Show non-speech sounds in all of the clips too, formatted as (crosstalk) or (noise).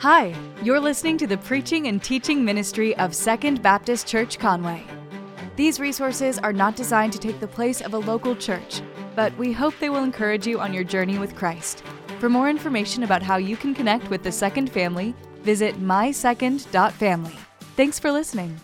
Hi, you're listening to the preaching and teaching ministry of Second Baptist Church Conway. These resources are not designed to take the place of a local church, but we hope they will encourage you on your journey with Christ. For more information about how you can connect with the Second family, visit mysecond.family. Thanks for listening.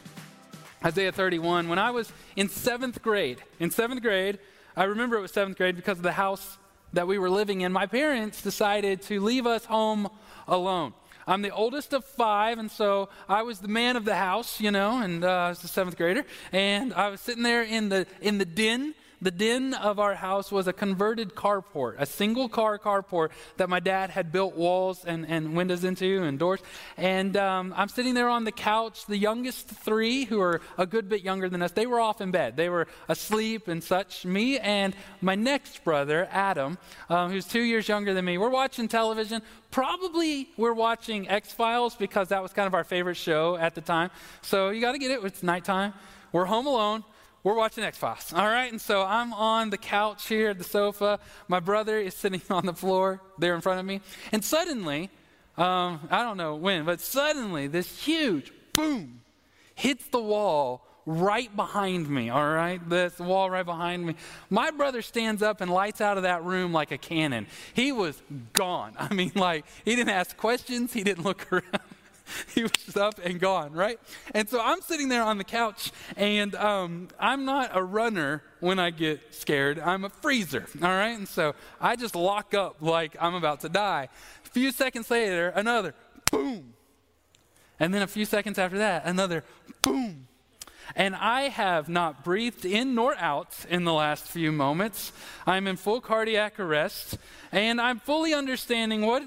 Isaiah 31. When I was in seventh grade, in seventh grade, I remember it was seventh grade because of the house that we were living in. My parents decided to leave us home alone. I'm the oldest of five, and so I was the man of the house, you know, and uh, I was the seventh grader. And I was sitting there in the in the den the den of our house was a converted carport, a single car carport that my dad had built walls and, and windows into and doors. And um, I'm sitting there on the couch. The youngest three, who are a good bit younger than us, they were off in bed. They were asleep and such. Me and my next brother, Adam, um, who's two years younger than me, we're watching television. Probably we're watching X Files because that was kind of our favorite show at the time. So you got to get it. It's nighttime. We're home alone we're watching X Files, all right? And so I'm on the couch here at the sofa. My brother is sitting (laughs) on the floor there in front of me. And suddenly, um, I don't know when, but suddenly this huge boom hits the wall right behind me, all right? This wall right behind me. My brother stands up and lights out of that room like a cannon. He was gone. (laughs) I mean, like, he didn't ask questions, he didn't look (laughs) around. (laughs) he was up and gone, right? And so I'm sitting there on the couch, and um, I'm not a runner when I get scared. I'm a freezer, all right? And so I just lock up like I'm about to die. A few seconds later, another boom. And then a few seconds after that, another boom. And I have not breathed in nor out in the last few moments. I'm in full cardiac arrest, and I'm fully understanding what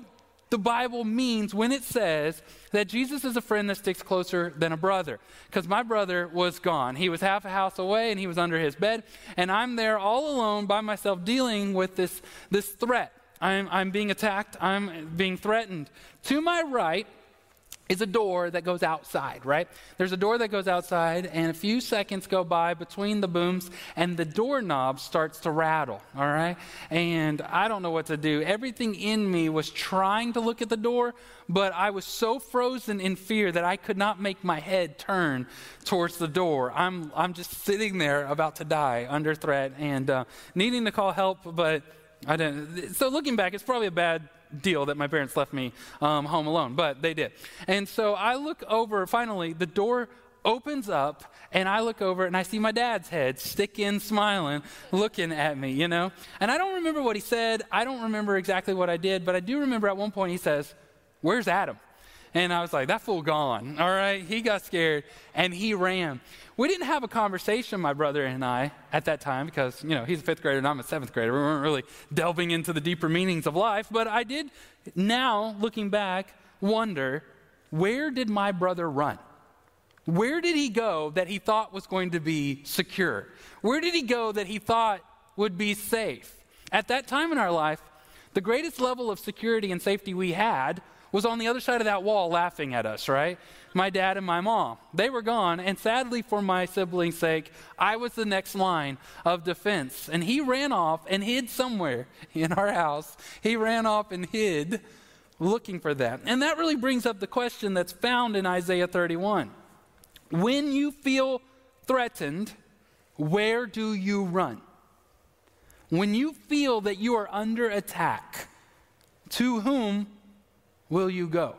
the Bible means when it says that Jesus is a friend that sticks closer than a brother. Because my brother was gone. He was half a house away and he was under his bed. And I'm there all alone by myself dealing with this, this threat. I'm, I'm being attacked, I'm being threatened. To my right, is a door that goes outside, right? There's a door that goes outside, and a few seconds go by between the booms, and the doorknob starts to rattle, all right? And I don't know what to do. Everything in me was trying to look at the door, but I was so frozen in fear that I could not make my head turn towards the door. I'm, I'm just sitting there about to die under threat and uh, needing to call help, but I didn't. So looking back, it's probably a bad deal that my parents left me um, home alone, but they did. And so I look over, finally, the door opens up, and I look over and I see my dad's head sticking, smiling, looking at me, you know? And I don't remember what he said. I don't remember exactly what I did, but I do remember at one point he says, Where's Adam? And I was like, that fool gone. All right. He got scared and he ran. We didn't have a conversation, my brother and I, at that time because, you know, he's a fifth grader and I'm a seventh grader. We weren't really delving into the deeper meanings of life. But I did now, looking back, wonder where did my brother run? Where did he go that he thought was going to be secure? Where did he go that he thought would be safe? At that time in our life, the greatest level of security and safety we had was on the other side of that wall laughing at us, right? My dad and my mom. They were gone, and sadly, for my siblings' sake, I was the next line of defense. And he ran off and hid somewhere (laughs) in our house. He ran off and hid looking for that. And that really brings up the question that's found in Isaiah 31. When you feel threatened, where do you run? When you feel that you are under attack, to whom will you go?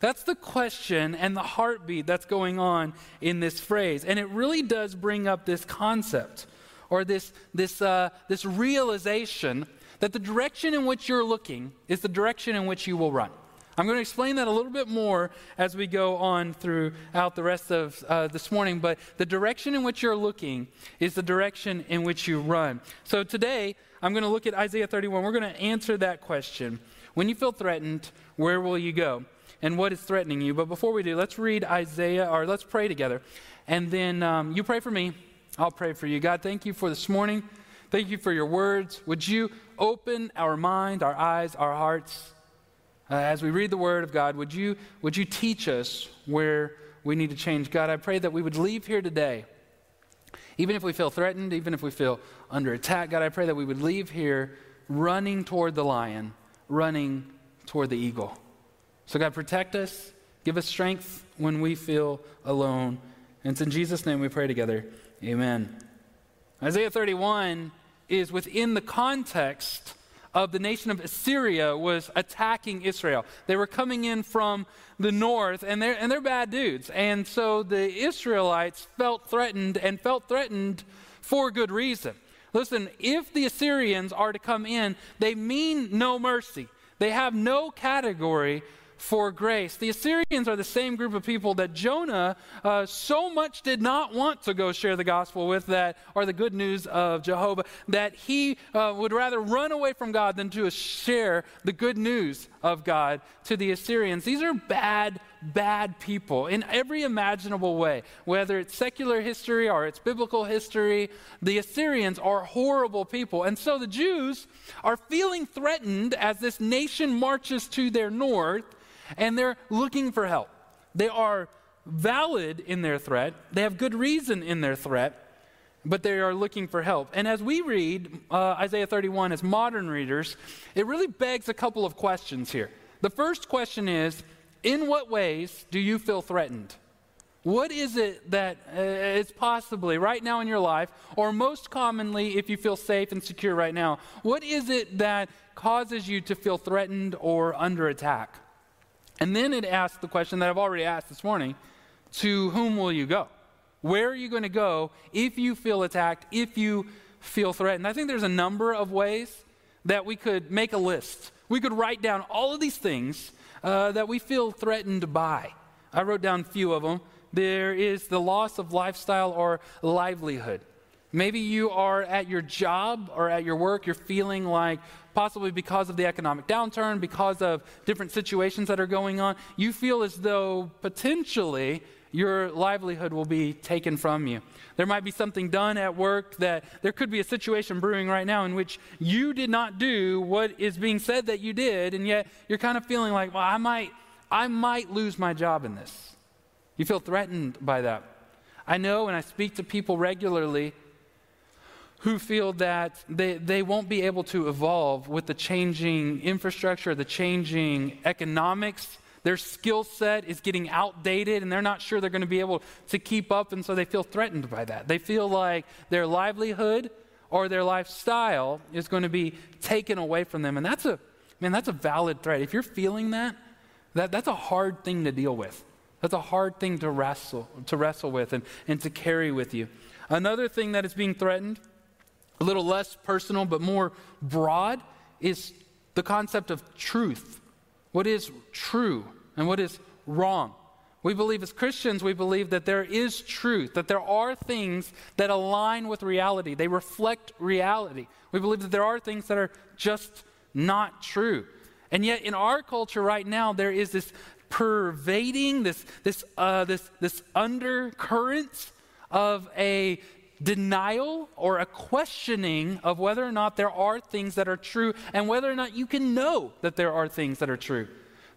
That's the question and the heartbeat that's going on in this phrase. And it really does bring up this concept or this, this, uh, this realization that the direction in which you're looking is the direction in which you will run. I'm going to explain that a little bit more as we go on throughout the rest of uh, this morning, but the direction in which you're looking is the direction in which you run. So today, I'm going to look at Isaiah 31. We're going to answer that question. When you feel threatened, where will you go? And what is threatening you? But before we do, let's read Isaiah, or let's pray together. And then um, you pray for me, I'll pray for you. God, thank you for this morning. Thank you for your words. Would you open our mind, our eyes, our hearts? Uh, as we read the word of God, would you, would you teach us where we need to change? God, I pray that we would leave here today, even if we feel threatened, even if we feel under attack. God, I pray that we would leave here running toward the lion, running toward the eagle. So, God, protect us, give us strength when we feel alone. And it's in Jesus' name we pray together. Amen. Isaiah 31 is within the context of the nation of Assyria was attacking Israel. They were coming in from the north, and they're, and they're bad dudes. And so the Israelites felt threatened and felt threatened for good reason. Listen, if the Assyrians are to come in, they mean no mercy. They have no category for grace. The Assyrians are the same group of people that Jonah uh, so much did not want to go share the gospel with that, or the good news of Jehovah, that he uh, would rather run away from God than to share the good news of God to the Assyrians. These are bad, bad people in every imaginable way, whether it's secular history or it's biblical history. The Assyrians are horrible people. And so the Jews are feeling threatened as this nation marches to their north and they're looking for help. They are valid in their threat, they have good reason in their threat, but they are looking for help. And as we read uh, Isaiah 31 as modern readers, it really begs a couple of questions here. The first question is In what ways do you feel threatened? What is it that uh, is possibly right now in your life, or most commonly if you feel safe and secure right now, what is it that causes you to feel threatened or under attack? And then it asks the question that I've already asked this morning to whom will you go? Where are you going to go if you feel attacked, if you feel threatened? I think there's a number of ways that we could make a list. We could write down all of these things uh, that we feel threatened by. I wrote down a few of them. There is the loss of lifestyle or livelihood. Maybe you are at your job or at your work, you're feeling like possibly because of the economic downturn, because of different situations that are going on, you feel as though potentially your livelihood will be taken from you. There might be something done at work that there could be a situation brewing right now in which you did not do what is being said that you did, and yet you're kind of feeling like, well, I might, I might lose my job in this. You feel threatened by that. I know, and I speak to people regularly who feel that they, they won't be able to evolve with the changing infrastructure, the changing economics. Their skill set is getting outdated and they're not sure they're going to be able to keep up, and so they feel threatened by that. They feel like their livelihood or their lifestyle is going to be taken away from them. And that's a man, that's a valid threat. If you're feeling that, that that's a hard thing to deal with. That's a hard thing to wrestle to wrestle with and, and to carry with you. Another thing that is being threatened a little less personal but more broad is the concept of truth. What is true and what is wrong? We believe as Christians, we believe that there is truth, that there are things that align with reality, they reflect reality. We believe that there are things that are just not true. And yet, in our culture right now, there is this pervading, this, this, uh, this, this undercurrent of a denial or a questioning of whether or not there are things that are true and whether or not you can know that there are things that are true.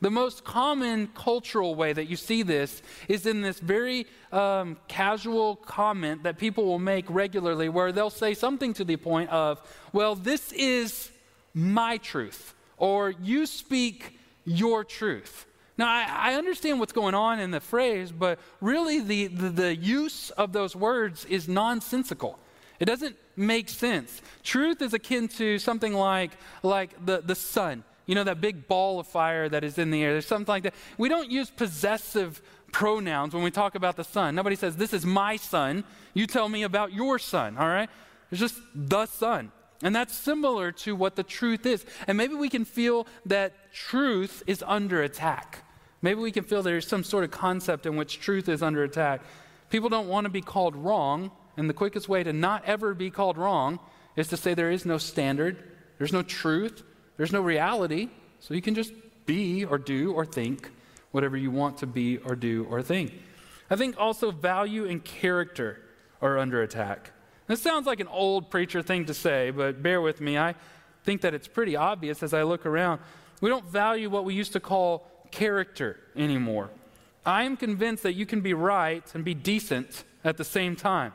The most common cultural way that you see this is in this very um, casual comment that people will make regularly, where they'll say something to the point of, Well, this is my truth, or you speak your truth. Now, I, I, understand what's going on in the phrase, but really the, the, the use of those words is nonsensical. It doesn't make sense. Truth is akin to something like, like the, the sun. You know, that big ball of fire that is in the air. There's something like that. We don't use possessive pronouns when we talk about the sun. Nobody says, This is my son. You tell me about your son, all right? It's just the sun. And that's similar to what the truth is. And maybe we can feel that truth is under attack. Maybe we can feel there's some sort of concept in which truth is under attack. People don't want to be called wrong, and the quickest way to not ever be called wrong is to say there is no standard, there's no truth, there's no reality, so you can just be or do or think whatever you want to be or do or think. I think also value and character are under attack. This sounds like an old preacher thing to say, but bear with me. I think that it's pretty obvious as I look around. We don't value what we used to call character anymore. I am convinced that you can be right and be decent at the same time.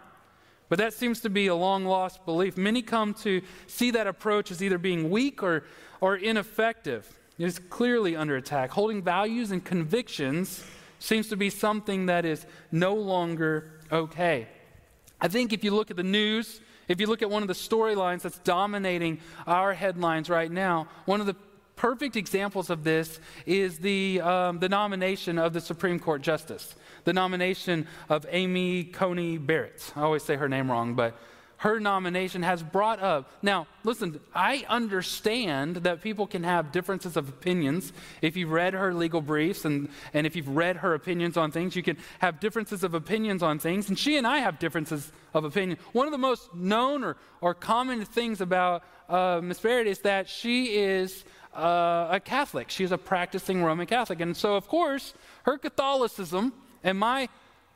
But that seems to be a long lost belief. Many come to see that approach as either being weak or, or ineffective. is clearly under attack. Holding values and convictions seems to be something that is no longer okay. I think if you look at the news, if you look at one of the storylines that's dominating our headlines right now, one of the perfect examples of this is the, um, the nomination of the Supreme Court Justice, the nomination of Amy Coney Barrett. I always say her name wrong, but her nomination has brought up. Now, listen, I understand that people can have differences of opinions. If you've read her legal briefs and, and if you've read her opinions on things, you can have differences of opinions on things. And she and I have differences of opinion. One of the most known or, or common things about uh, Ms. Barrett is that she is uh, a Catholic. She's a practicing Roman Catholic. And so, of course, her Catholicism and my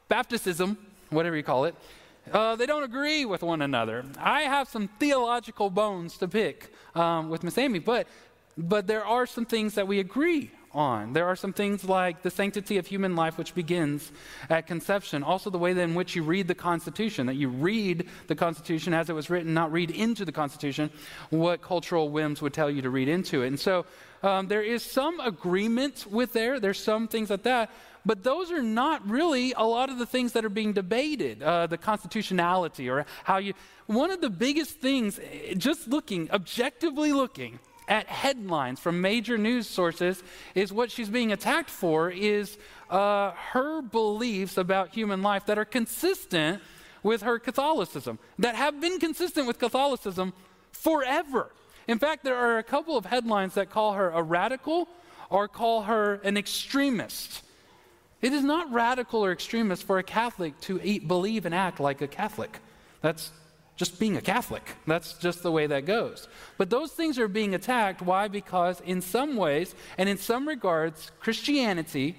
Baptism, whatever you call it, uh, they don't agree with one another. I have some theological bones to pick um, with Miss Amy, but, but there are some things that we agree on. There are some things like the sanctity of human life, which begins at conception. Also, the way in which you read the Constitution, that you read the Constitution as it was written, not read into the Constitution what cultural whims would tell you to read into it. And so um, there is some agreement with there. There's some things like that. But those are not really a lot of the things that are being debated, uh, the constitutionality or how you. One of the biggest things, just looking, objectively looking, at headlines from major news sources is what she's being attacked for is uh, her beliefs about human life that are consistent with her Catholicism, that have been consistent with Catholicism forever. In fact, there are a couple of headlines that call her a radical or call her an extremist. It is not radical or extremist for a Catholic to eat, believe and act like a Catholic. That's just being a Catholic. That's just the way that goes. But those things are being attacked. Why? Because in some ways and in some regards, Christianity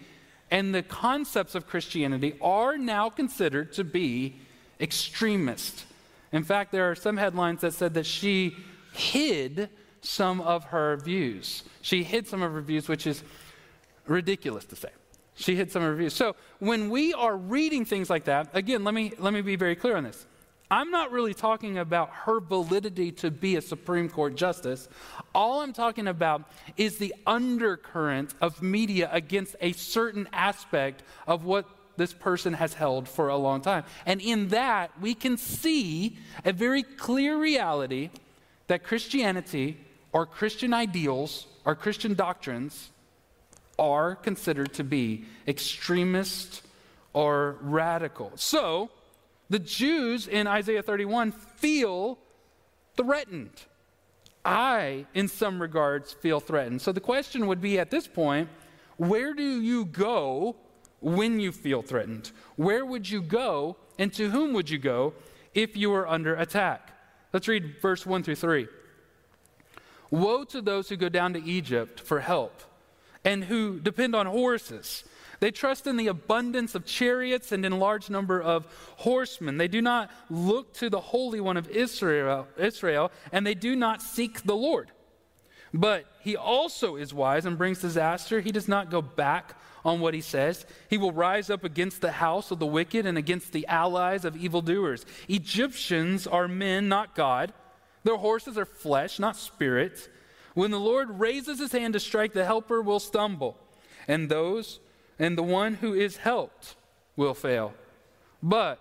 and the concepts of Christianity are now considered to be extremist. In fact, there are some headlines that said that she hid some of her views. She hid some of her views, which is ridiculous to say. She hid some of her views. So when we are reading things like that, again, let me, let me be very clear on this. I'm not really talking about her validity to be a Supreme Court justice. All I'm talking about is the undercurrent of media against a certain aspect of what this person has held for a long time. And in that, we can see a very clear reality that Christianity or Christian ideals or Christian doctrines are considered to be extremist or radical. So, the Jews in Isaiah 31 feel threatened. I, in some regards, feel threatened. So the question would be at this point where do you go when you feel threatened? Where would you go and to whom would you go if you were under attack? Let's read verse 1 through 3. Woe to those who go down to Egypt for help and who depend on horses they trust in the abundance of chariots and in large number of horsemen. They do not look to the Holy One of Israel, Israel, and they do not seek the Lord. But he also is wise and brings disaster. He does not go back on what he says. He will rise up against the house of the wicked and against the allies of evildoers. Egyptians are men, not God. Their horses are flesh, not spirit. When the Lord raises his hand to strike, the helper will stumble, and those and the one who is helped will fail. But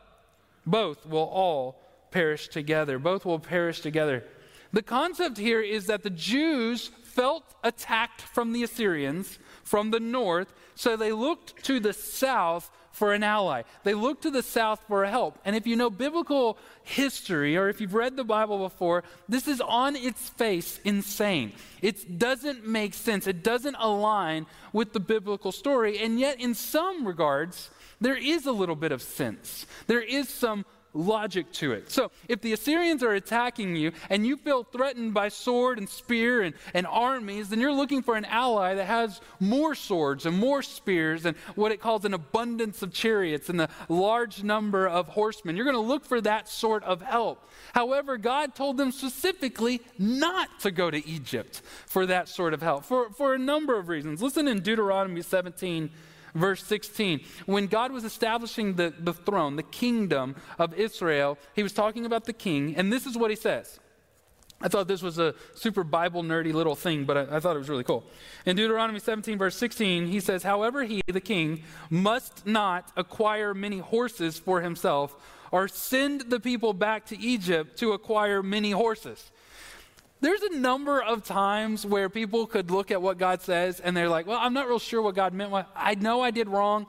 both will all perish together. Both will perish together. The concept here is that the Jews felt attacked from the Assyrians from the north, so they looked to the south for an ally. They looked to the south for help. And if you know biblical history or if you've read the Bible before, this is on its face insane. It doesn't make sense, it doesn't align with the biblical story. And yet, in some regards, there is a little bit of sense. There is some logic to it. So, if the Assyrians are attacking you and you feel threatened by sword and spear and, and armies, then you're looking for an ally that has more swords and more spears and what it calls an abundance of chariots and a large number of horsemen. You're going to look for that sort of help. However, God told them specifically not to go to Egypt for that sort of help for, for a number of reasons. Listen in Deuteronomy 17 verse 16. When God was establishing the, the throne, the kingdom of Israel, he was talking about the king, and this is what he says I thought this was a super Bible nerdy little thing, but I, I, thought it was really cool. In Deuteronomy 17, verse 16, he says, However, he, the king, must not acquire many horses for himself or send the people back to Egypt to acquire many horses. There's a number of times where people could look at what God says and they're like, Well, I'm not real sure what God meant. I know I did wrong,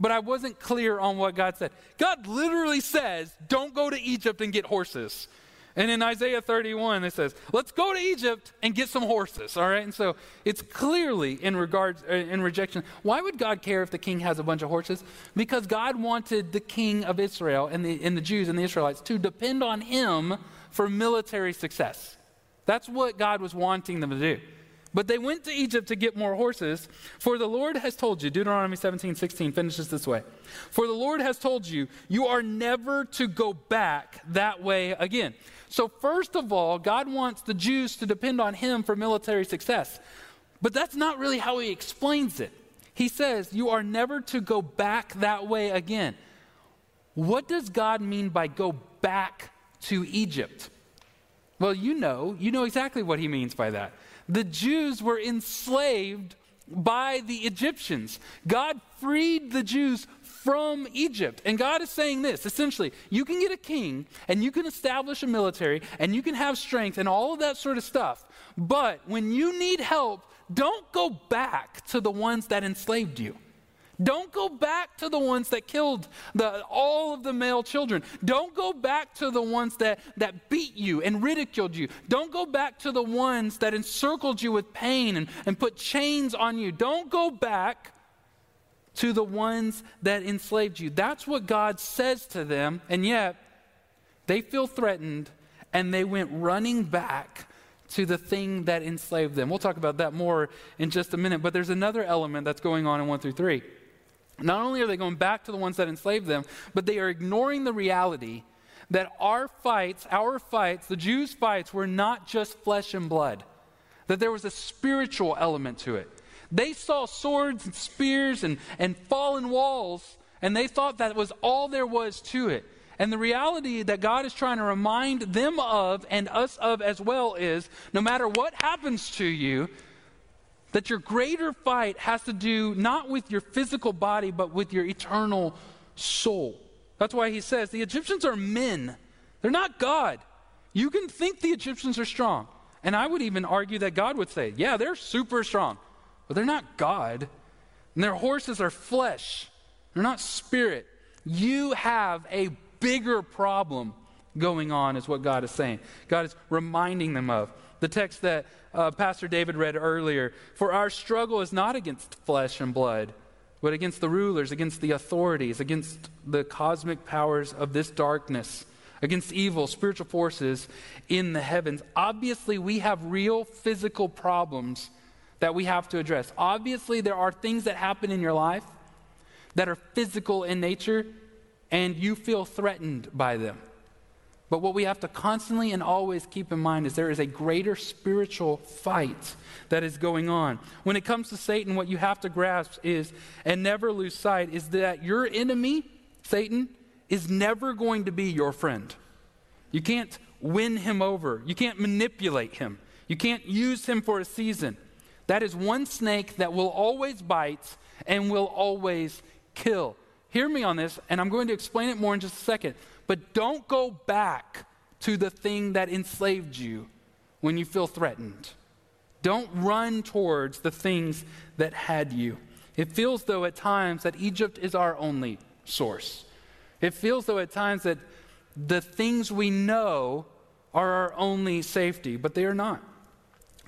but I wasn't clear on what God said. God literally says, Don't go to Egypt and get horses. And in Isaiah 31, it says, let's go to Egypt and get some horses, all right? And so it's clearly in regards, uh, in rejection. Why would God care if the king has a bunch of horses? Because God wanted the king of Israel and the, and the Jews and the Israelites to depend on him for military success. That's what God was wanting them to do. But they went to Egypt to get more horses. For the Lord has told you, Deuteronomy 17, 16 finishes this way. For the Lord has told you, you are never to go back that way again. So, first of all, God wants the Jews to depend on Him for military success. But that's not really how He explains it. He says, You are never to go back that way again. What does God mean by go back to Egypt? Well, you know, you know exactly what He means by that. The Jews were enslaved by the Egyptians. God freed the Jews from Egypt. And God is saying this essentially, you can get a king and you can establish a military and you can have strength and all of that sort of stuff. But when you need help, don't go back to the ones that enslaved you. Don't go back to the ones that killed the, all of the male children. Don't go back to the ones that, that beat you and ridiculed you. Don't go back to the ones that encircled you with pain and, and put chains on you. Don't go back to the ones that enslaved you. That's what God says to them, and yet they feel threatened and they went running back to the thing that enslaved them. We'll talk about that more in just a minute, but there's another element that's going on in 1 through 3. Not only are they going back to the ones that enslaved them, but they are ignoring the reality that our fights, our fights, the Jews' fights, were not just flesh and blood, that there was a spiritual element to it. They saw swords and spears and, and fallen walls, and they thought that was all there was to it. And the reality that God is trying to remind them of and us of as well is no matter what happens to you, that your greater fight has to do not with your physical body, but with your eternal soul. That's why he says the Egyptians are men, they're not God. You can think the Egyptians are strong. And I would even argue that God would say, yeah, they're super strong. But they're not God. And their horses are flesh, they're not spirit. You have a bigger problem going on, is what God is saying. God is reminding them of. The text that uh, Pastor David read earlier For our struggle is not against flesh and blood, but against the rulers, against the authorities, against the cosmic powers of this darkness, against evil, spiritual forces in the heavens. Obviously, we have real physical problems that we have to address. Obviously, there are things that happen in your life that are physical in nature, and you feel threatened by them. But what we have to constantly and always keep in mind is there is a greater spiritual fight that is going on. When it comes to Satan, what you have to grasp is, and never lose sight, is that your enemy, Satan, is never going to be your friend. You can't win him over, you can't manipulate him, you can't use him for a season. That is one snake that will always bite and will always kill. Hear me on this, and I'm going to explain it more in just a second. But don't go back to the thing that enslaved you when you feel threatened. Don't run towards the things that had you. It feels, though, at times that Egypt is our only source. It feels, though, at times that the things we know are our only safety, but they are not.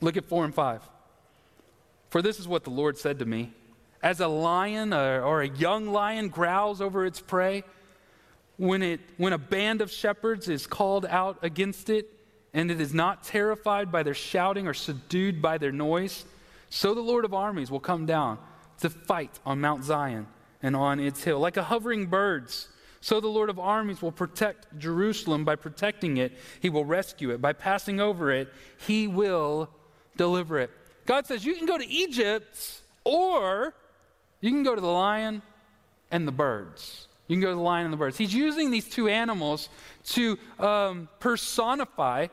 Look at 4 and 5. For this is what the Lord said to me As a lion or a young lion growls over its prey, when, it, when a band of shepherds is called out against it, and it is not terrified by their shouting or subdued by their noise, so the Lord of armies will come down to fight on Mount Zion and on its hill. Like a hovering bird's, so the Lord of armies will protect Jerusalem by protecting it. He will rescue it. By passing over it, he will deliver it. God says you can go to Egypt or you can go to the lion and the birds. You can go to the lion and the birds. He's using these two animals to um, personify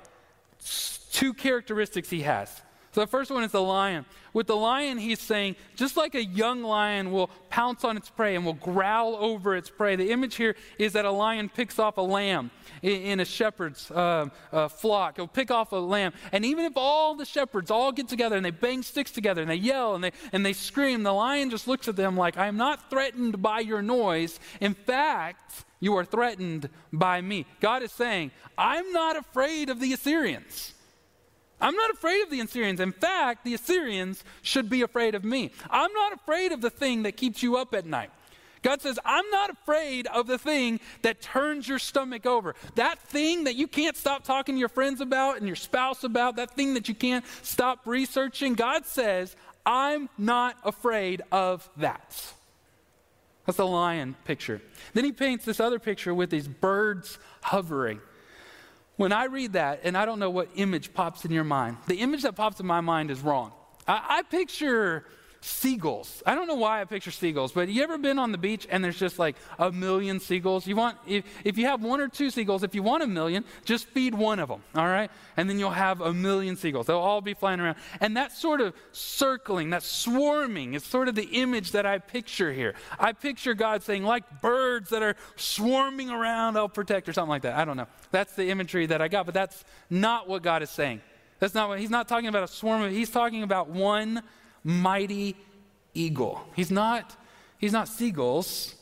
two characteristics he has. So the first one is the lion. With the lion, he's saying, just like a young lion will pounce on its prey and will growl over its prey, the image here is that a lion picks off a lamb in, a shepherd's uh, uh, flock. He'll pick off a lamb. And even if all the shepherds all get together and they bang sticks together and they yell and they, and they scream, the lion just looks at them like, I am not threatened by your noise. In fact, you are threatened by me. God is saying, I'm not afraid of the Assyrians. I'm not afraid of the Assyrians. In fact, the Assyrians should be afraid of me. I'm not afraid of the thing that keeps you up at night. God says, I'm not afraid of the thing that turns your stomach over. That thing that you can't stop talking to your friends about and your spouse about, that thing that you can't stop researching. God says, I'm not afraid of that. That's the lion picture. Then he paints this other picture with these birds hovering. When I read that, and I don't know what image pops in your mind, the image that pops in my mind is wrong. I, I picture seagulls. I don't know why I picture seagulls, but you ever been on the beach and there's just like a million seagulls? You want if, if you have one or two seagulls, if you want a million, just feed one of them, all right? And then you'll have a million seagulls. They'll all be flying around. And that sort of circling, that swarming is sort of the image that I picture here. I picture God saying, like birds that are swarming around, I'll protect, or something like that. I don't know. That's the imagery that I got, but that's not what God is saying. That's not what he's not talking about a swarm of, he's talking about one mighty eagle. He's not, he's not seagulls,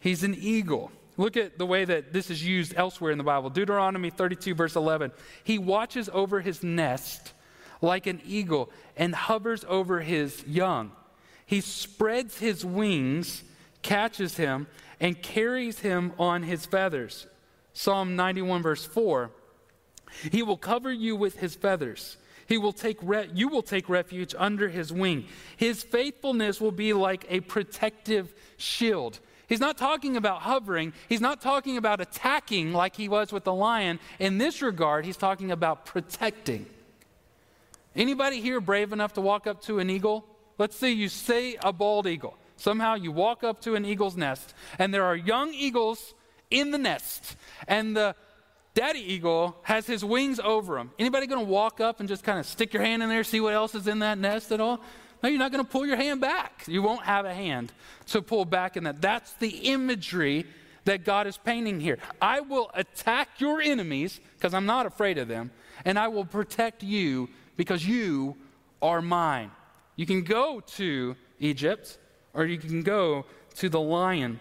he's an eagle. Look at the way that this is used elsewhere in the Bible. Deuteronomy 32, verse 11. He watches over his nest like an eagle and hovers over his young. He spreads his wings, catches him, and carries him on his feathers. Psalm 91, verse 4. He will cover you with his feathers. He will take re- you will take refuge under his wing. His faithfulness will be like a protective shield. He's not talking about hovering. He's not talking about attacking like he was with the lion. In this regard, he's talking about protecting. Anybody here brave enough to walk up to an eagle? Let's say you say a bald eagle. Somehow you walk up to an eagle's nest, and there are young eagles in the nest, and the Daddy eagle has his wings over him. Anybody going to walk up and just kind of stick your hand in there, see what else is in that nest at all? No, you're not going to pull your hand back. You won't have a hand to pull back in that. That's the imagery that God is painting here. I will attack your enemies because I'm not afraid of them, and I will protect you because you are mine. You can go to Egypt, or you can go to the lion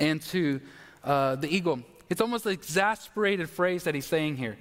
and to uh, the eagle. It's almost an exasperated phrase that he's saying here.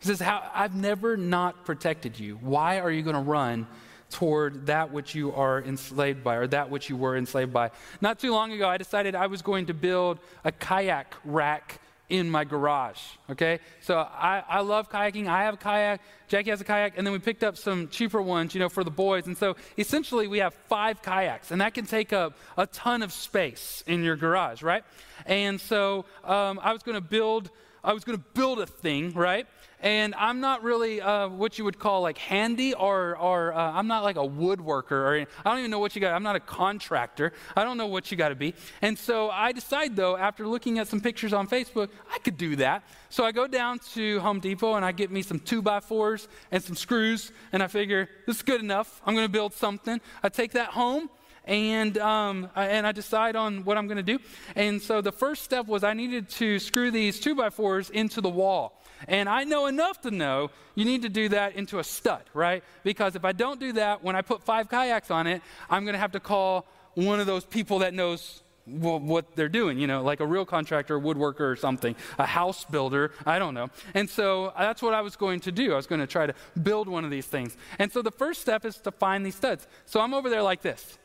He says, How, I've never not protected you. Why are you going to run toward that which you are enslaved by or that which you were enslaved by? Not too long ago, I decided I was going to build a kayak rack in my garage. Okay? So I, I love kayaking. I have a kayak. Jackie has a kayak. And then we picked up some cheaper ones, you know, for the boys. And so essentially we have five kayaks. And that can take up a ton of space in your garage, right? And so um, I was going to build. I was going to build a thing, right? And I'm not really uh, what you would call like handy, or, or uh, I'm not like a woodworker, or I don't even know what you got. I'm not a contractor. I don't know what you got to be. And so I decide, though, after looking at some pictures on Facebook, I could do that. So I go down to Home Depot and I get me some two by fours and some screws, and I figure this is good enough. I'm going to build something. I take that home and um, and I decide on what I'm going to do. And so the first step was I needed to screw these two by fours into the wall. And I know enough to know you need to do that into a stud, right? Because if I don't do that, when I put five kayaks on it, I'm going to have to call one of those people that knows what they're doing, you know, like a real contractor, woodworker or something, a house builder, I don't know. And so uh, that's what I was going to do. I was going to try to build one of these things. And so the first step is to find these studs. So I'm over there like this,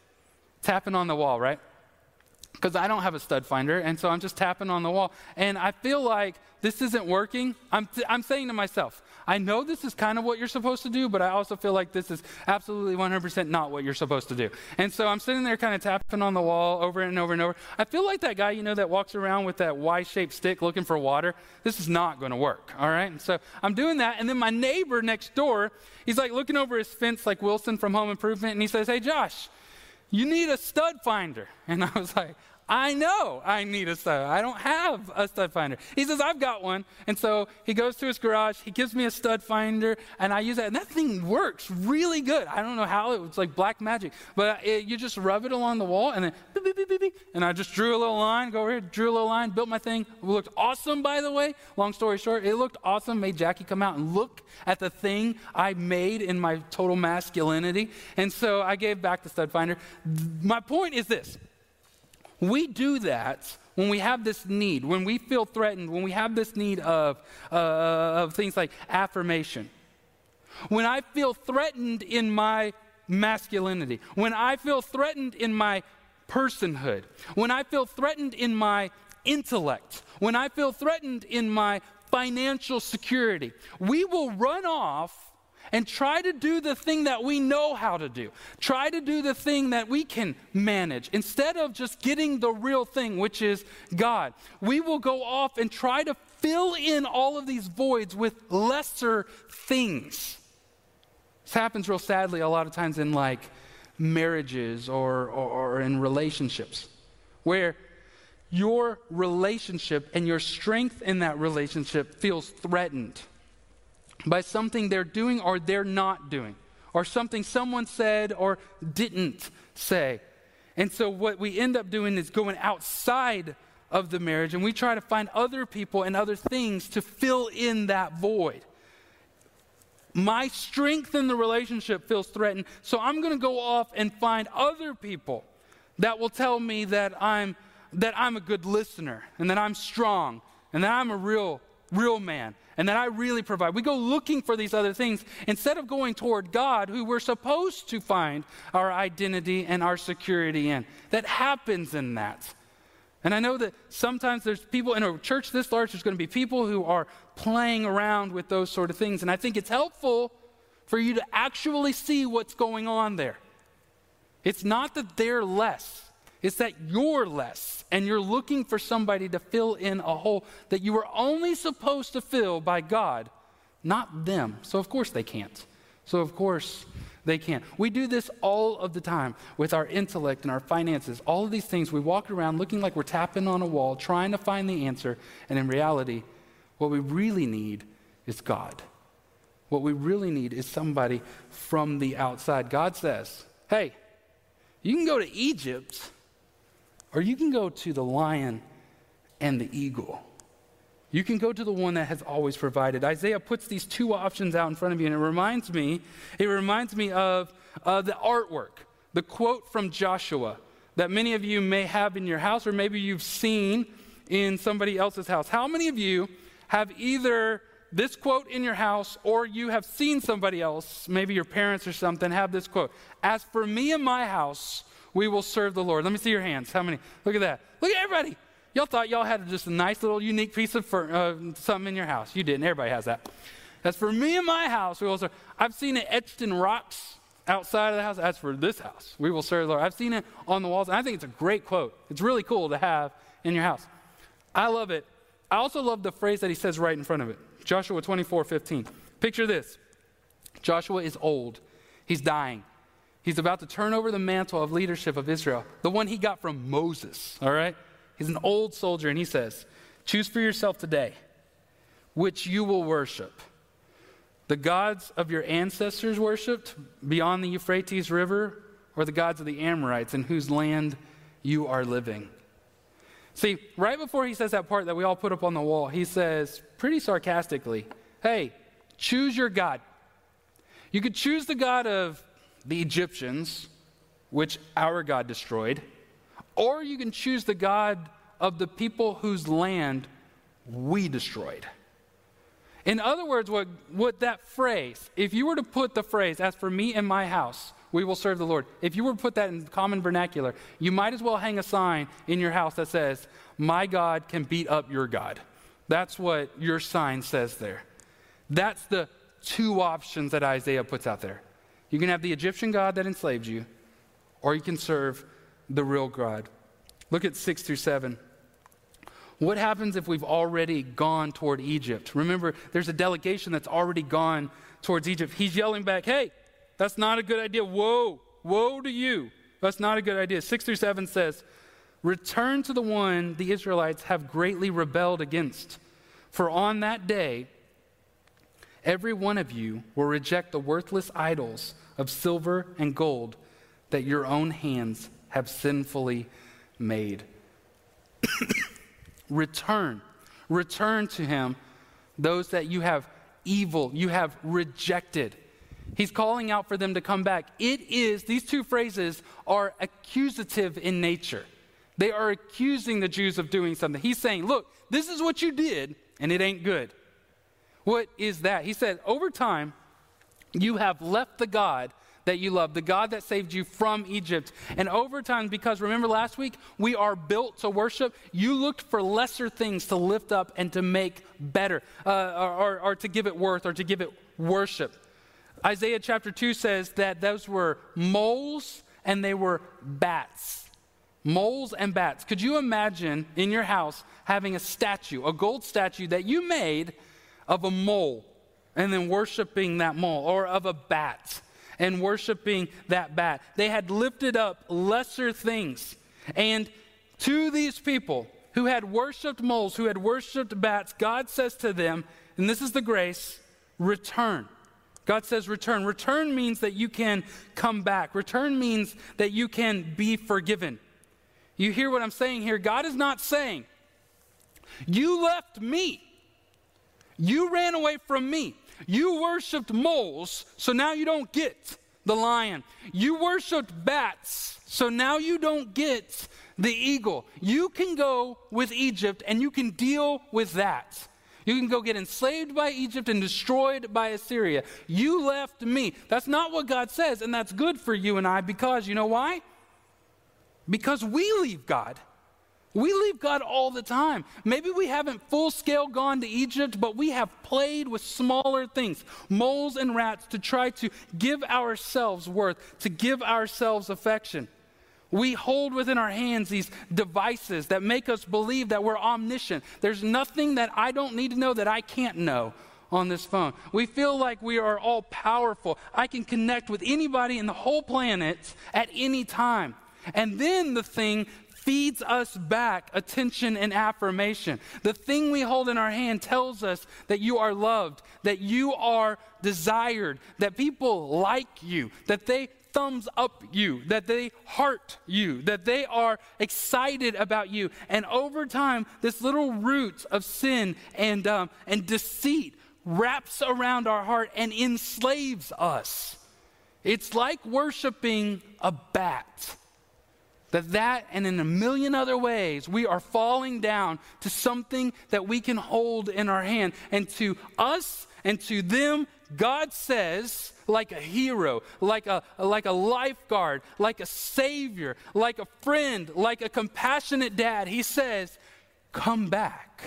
tapping on the wall, right? Because I don't have a stud finder, and so I'm just tapping on the wall. And I feel like this isn't working. I'm, th- I'm saying to myself, I know this is kind of what you're supposed to do, but I also feel like this is absolutely 100% not what you're supposed to do. And so I'm sitting there kind of tapping on the wall over and over and over. I feel like that guy, you know, that walks around with that Y shaped stick looking for water. This is not going to work, all right? And so I'm doing that, and then my neighbor next door, he's like looking over his fence like Wilson from Home Improvement, and he says, Hey, Josh, you need a stud finder. And I was like, I know I need a stud. I don't have a stud finder. He says, I've got one. And so he goes to his garage, he gives me a stud finder, and I use that. And that thing works really good. I don't know how, it was like black magic. But it, you just rub it along the wall, and then beep, beep, beep, beep, and I just drew a little line, go over here, drew a little line, built my thing. It looked awesome, by the way. Long story short, it looked awesome. Made Jackie come out and look at the thing I made in my total masculinity. And so I gave back the stud finder. My point is this we do that when we have this need, when we feel threatened, when we have this need of, uh, of things like affirmation. When I feel threatened in my masculinity, when I feel threatened in my personhood, when I feel threatened in my intellect, when I feel threatened in my financial security, we will run off and try to do the thing that we know how to do. Try to do the thing that we can manage instead of just getting the real thing, which is God. We will go off and try to fill in all of these voids with lesser things. This happens real sadly a lot of times in like marriages or, or, or in relationships where your relationship and your strength in that relationship feels threatened by something they're doing or they're not doing, or something someone said or didn't say. And so, what we end up doing is going outside of the marriage and we try to find other people and other things to fill in that void. My strength in the relationship feels threatened, so I'm going to go off and find other people that will tell me that I'm that I'm a good listener and that I'm strong and that I'm a real real man and that I really provide. We go looking for these other things instead of going toward God, who we're supposed to find our identity and our security in. That happens in that. And I know that sometimes there's people in a church this large, there's going to be people who are playing around with those sort of things. And I think it's helpful for you to actually see what's going on there. It's not that they're less, it's that you're less and you're looking for somebody to fill in a hole that you were only supposed to fill by God, not them. So, of course, they can't. So, of course, they can't. We do this all of the time with our intellect and our finances. All of these things, we walk around looking like we're tapping on a wall, trying to find the answer. And in reality, what we really need is God. What we really need is somebody from the outside. God says, hey, you can go to Egypt or you can go to the lion and the eagle. You can go to the one that has always provided. Isaiah puts these two options out in front of you, and it reminds me, it reminds me of uh, the artwork, the quote from Joshua that many of you may have in your house, or maybe you've seen in somebody else's house. How many of you have either this quote in your house or you have seen somebody else, maybe your parents or something, have this quote As for me and my house, we will serve the Lord. Let me see your hands. How many? Look at that. Look at everybody. Y'all thought y'all had just a nice little unique piece of uh, something in your house. You didn't. Everybody has that. As for me and my house, we will serve. I've seen it etched in rocks outside of the house. As for this house, we will serve the Lord. I've seen it on the walls, and I think it's a great quote. It's really cool to have in your house. I love it. I also love the phrase that he says right in front of it Joshua 24 15. Picture this Joshua is old, he's dying. He's about to turn over the mantle of leadership of Israel, the one he got from Moses, all right? He's an old soldier, and he says, Choose for yourself today which you will worship. The gods of your ancestors worshiped beyond the Euphrates River, or the gods of the Amorites in whose land you are living. See, right before he says that part that we all put up on the wall, he says, pretty sarcastically, Hey, choose your God. You could choose the God of the Egyptians, which our God destroyed, or you can choose the God of the people whose land we destroyed. In other words, what, what that phrase, if you were to put the phrase, as for me and my house, we will serve the Lord, if you were to put that in common vernacular, you might as well hang a sign in your house that says, My God can beat up your God. That's what your sign says there. That's the two options that Isaiah puts out there. You can have the Egyptian God that enslaved you, or you can serve the real God. Look at 6 through 7. What happens if we've already gone toward Egypt? Remember, there's a delegation that's already gone towards Egypt. He's yelling back, hey, that's not a good idea. Whoa, woe to you. That's not a good idea. 6 through 7 says, Return to the one the Israelites have greatly rebelled against. For on that day, every one of you will reject the worthless idols of silver and gold that your own hands have sinfully made. (coughs) Return. Return to him those that you have evil, you have rejected. He's calling out for them to come back. It is, these two phrases are accusative in nature. They are accusing the Jews of doing something. He's saying, Look, this is what you did, and it ain't good. What is that? He said, Over time, you have left the God that you love, the God that saved you from Egypt. And over time, because remember last week, we are built to worship, you looked for lesser things to lift up and to make better, uh, or, or, or to give it worth, or to give it worship. Isaiah chapter 2 says that those were moles and they were bats. Moles and bats. Could you imagine in your house having a statue, a gold statue that you made of a mole and then worshiping that mole, or of a bat and worshiping that bat? They had lifted up lesser things. And to these people who had worshiped moles, who had worshiped bats, God says to them, and this is the grace return. God says return. Return means that you can come back. Return means that you can be forgiven. You hear what I'm saying here? God is not saying, You left me. You ran away from me. You worshiped moles, so now you don't get the lion. You worshiped bats, so now you don't get the eagle. You can go with Egypt and you can deal with that. You can go get enslaved by Egypt and destroyed by Assyria. You left me. That's not what God says, and that's good for you and I because you know why? Because we leave God. We leave God all the time. Maybe we haven't full scale gone to Egypt, but we have played with smaller things, moles and rats, to try to give ourselves worth, to give ourselves affection. We hold within our hands these devices that make us believe that we're omniscient. There's nothing that I don't need to know that I can't know on this phone. We feel like we are all powerful. I can connect with anybody in the whole planet at any time. And then the thing feeds us back attention and affirmation. The thing we hold in our hand tells us that you are loved, that you are desired, that people like you, that they thumbs up you, that they heart you, that they are excited about you. And over time, this little root of sin and, um, and deceit wraps around our heart and enslaves us. It's like worshiping a bat. That that and in a million other ways we are falling down to something that we can hold in our hand and to us and to them God says, like a hero, like a, like a lifeguard, like a savior, like a friend, like a compassionate dad, He says, Come back.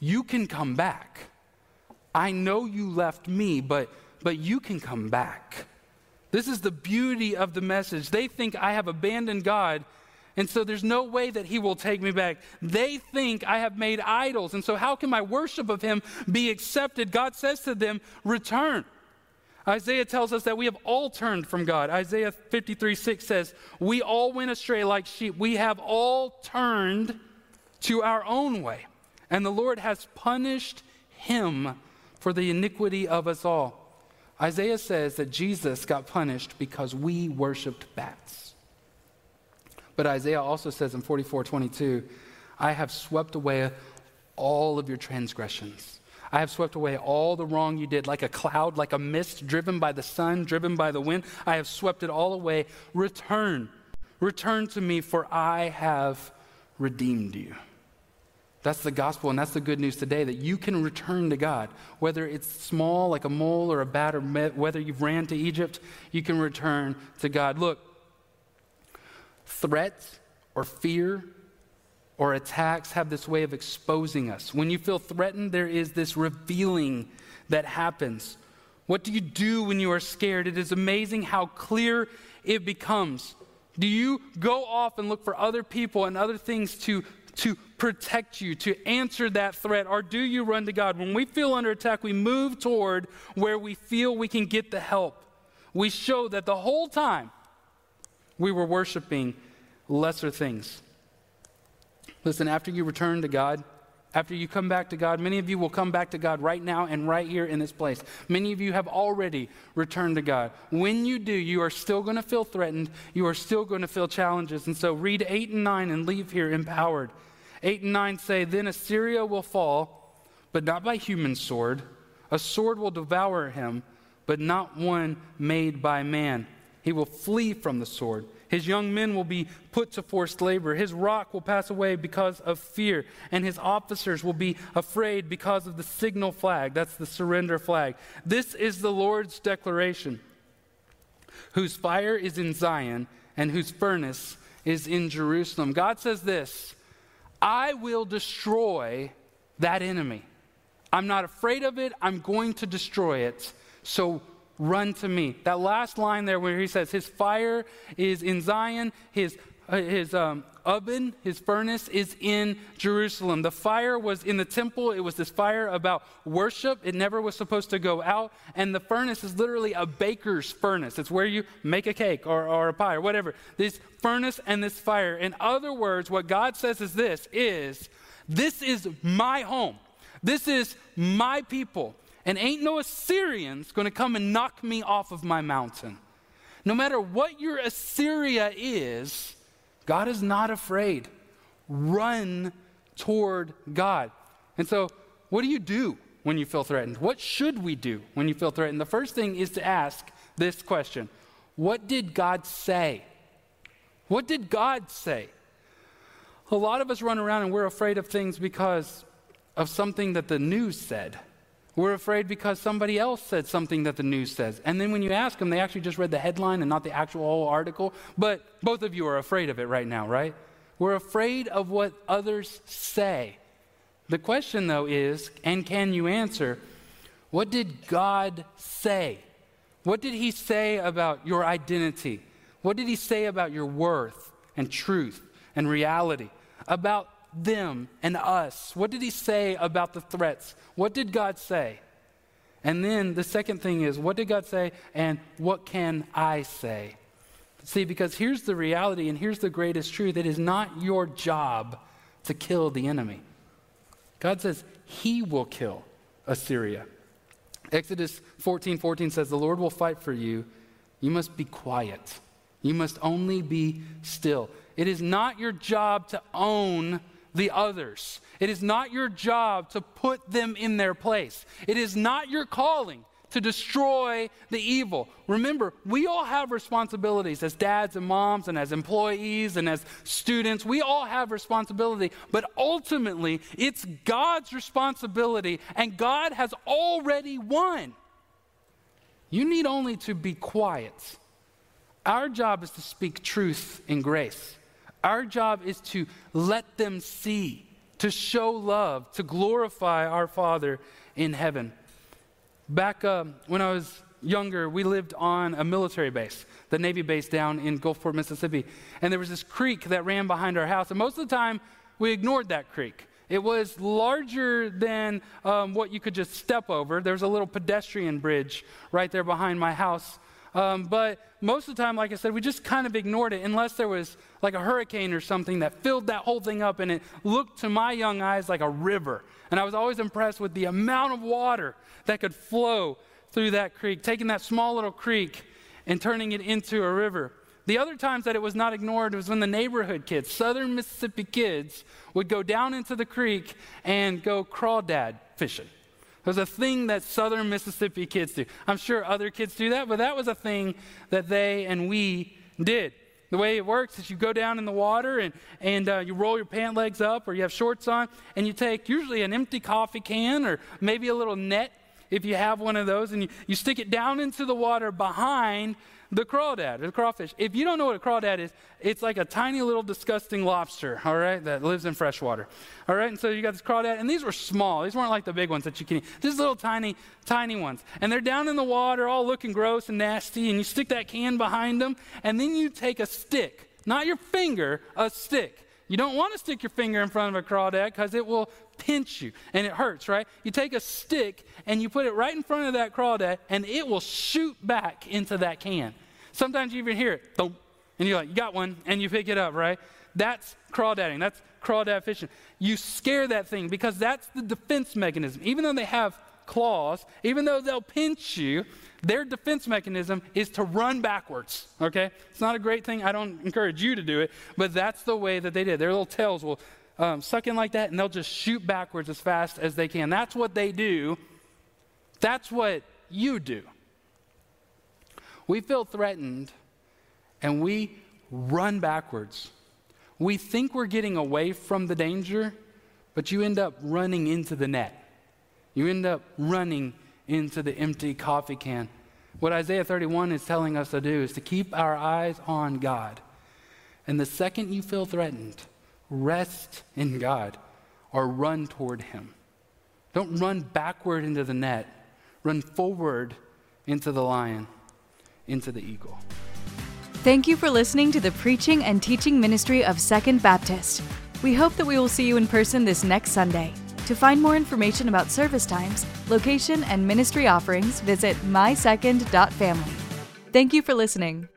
You can come back. I know you left me, but, but you can come back. This is the beauty of the message. They think I have abandoned God and so there's no way that he will take me back. They think I have made idols. And so, how can my worship of him be accepted? God says to them, Return. Isaiah tells us that we have all turned from God. Isaiah 53 6 says, We all went astray like sheep. We have all turned to our own way. And the Lord has punished him for the iniquity of us all. Isaiah says that Jesus got punished because we worshiped bats. But Isaiah also says in 44 22, I have swept away all of your transgressions. I have swept away all the wrong you did, like a cloud, like a mist driven by the sun, driven by the wind. I have swept it all away. Return. Return to me, for I have redeemed you. That's the gospel, and that's the good news today that you can return to God. Whether it's small, like a mole or a bat, or whether you've ran to Egypt, you can return to God. Look, Threats or fear or attacks have this way of exposing us. When you feel threatened, there is this revealing that happens. What do you do when you are scared? It is amazing how clear it becomes. Do you go off and look for other people and other things to, to protect you, to answer that threat, or do you run to God? When we feel under attack, we move toward where we feel we can get the help. We show that the whole time we were worshiping lesser things. Listen, after you return to God, after you come back to God, many of you will come back to God right now and right here in this place. Many of you have already returned to God. When you do, you are still going to feel threatened. You are still going to feel challenges. And so read 8 and 9 and leave here empowered. 8 and 9 say, Then Assyria will fall, but not by human sword. A sword will devour him, but not one made by man. He will flee from the sword. His young men will be put to forced labor. His rock will pass away because of fear, and his officers will be afraid because of the signal flag. That's the surrender flag. This is the Lord's declaration, whose fire is in Zion and whose furnace is in Jerusalem. God says this I will destroy that enemy. I'm not afraid of it, I'm going to destroy it. So run to me. That last line there where he says, His fire is in Zion, his, his um, oven, his furnace is in Jerusalem. The fire was in the temple. It was this fire about worship. It never was supposed to go out. And the furnace is literally a baker's furnace. It's where you make a cake or, or a pie or whatever. This furnace and this fire. In other words, what God says is this is, this is my home. This is my people. And ain't no Assyrians going to come and knock me off of my mountain. No matter what your Assyria is, God is not afraid. Run toward God. And so, what do you do when you feel threatened? What should we do when you feel threatened? The first thing is to ask this question What did God say? What did God say? A lot of us run around and we're afraid of things because of something that the news said. We're afraid because somebody else said something that the news says. And then when you ask them, they actually just read the headline and not the actual whole article. But both of you are afraid of it right now, right? We're afraid of what others say. The question, though, is and can you answer, what did God say? What did He say about your identity? What did He say about your worth and truth and reality? About them and us? What did he say about the threats? What did God say? And then the second thing is, what did God say and what can I say? See, because here's the reality and here's the greatest truth it is not your job to kill the enemy. God says he will kill Assyria. Exodus 14 14 says, The Lord will fight for you. You must be quiet. You must only be still. It is not your job to own the others. It is not your job to put them in their place. It is not your calling to destroy the evil. Remember, we all have responsibilities as dads and moms and as employees and as students. We all have responsibility, but ultimately, it's God's responsibility, and God has already won. You need only to be quiet. Our job is to speak truth in grace. Our job is to let them see, to show love, to glorify our Father in heaven. Back uh, when I was younger, we lived on a military base, the Navy base down in Gulfport, Mississippi. And there was this creek that ran behind our house. And most of the time, we ignored that creek. It was larger than um, what you could just step over. There was a little pedestrian bridge right there behind my house. Um, but most of the time, like I said, we just kind of ignored it unless there was like a hurricane or something that filled that whole thing up and it looked to my young eyes like a river. And I was always impressed with the amount of water that could flow through that creek, taking that small little creek and turning it into a river. The other times that it was not ignored was when the neighborhood kids, southern Mississippi kids, would go down into the creek and go crawdad fishing. Was a thing that southern Mississippi kids do. I'm sure other kids do that, but that was a thing that they and we did. The way it works is you go down in the water and, and uh, you roll your pant legs up or you have shorts on, and you take usually an empty coffee can or maybe a little net if you have one of those, and you, you stick it down into the water behind the crawdad, or the crawfish. If you don't know what a crawdad is, it's like a tiny little disgusting lobster, all right, that lives in fresh water. All right, and so you got this crawdad, and these were small. These weren't like the big ones that you can eat. These little tiny, tiny ones. And they're down in the water, all looking gross and nasty, and you stick that can behind them, and then you take a stick, not your finger, a stick. You don't want to stick your finger in front of a crawdad because it will pinch you and it hurts, right? You take a stick and you put it right in front of that crawdad and it will shoot back into that can. Sometimes you even hear it, thump, And you're like, you got one, and you pick it up, right? That's crawdadding. That's crawdad fishing. You scare that thing because that's the defense mechanism. Even though they have claws, even though they'll pinch you, their defense mechanism is to run backwards. Okay? It's not a great thing. I don't encourage you to do it, but that's the way that they did. Their little tails will um, suck in like that, and they'll just shoot backwards as fast as they can. That's what they do. That's what you do. We feel threatened and we run backwards. We think we're getting away from the danger, but you end up running into the net. You end up running into the empty coffee can. What Isaiah 31 is telling us to do is to keep our eyes on God. And the second you feel threatened, rest in God or run toward Him. Don't run backward into the net, run forward into the lion, into the eagle. Thank you for listening to the preaching and teaching ministry of Second Baptist. We hope that we will see you in person this next Sunday. To find more information about service times, location, and ministry offerings, visit mysecond.family. Thank you for listening.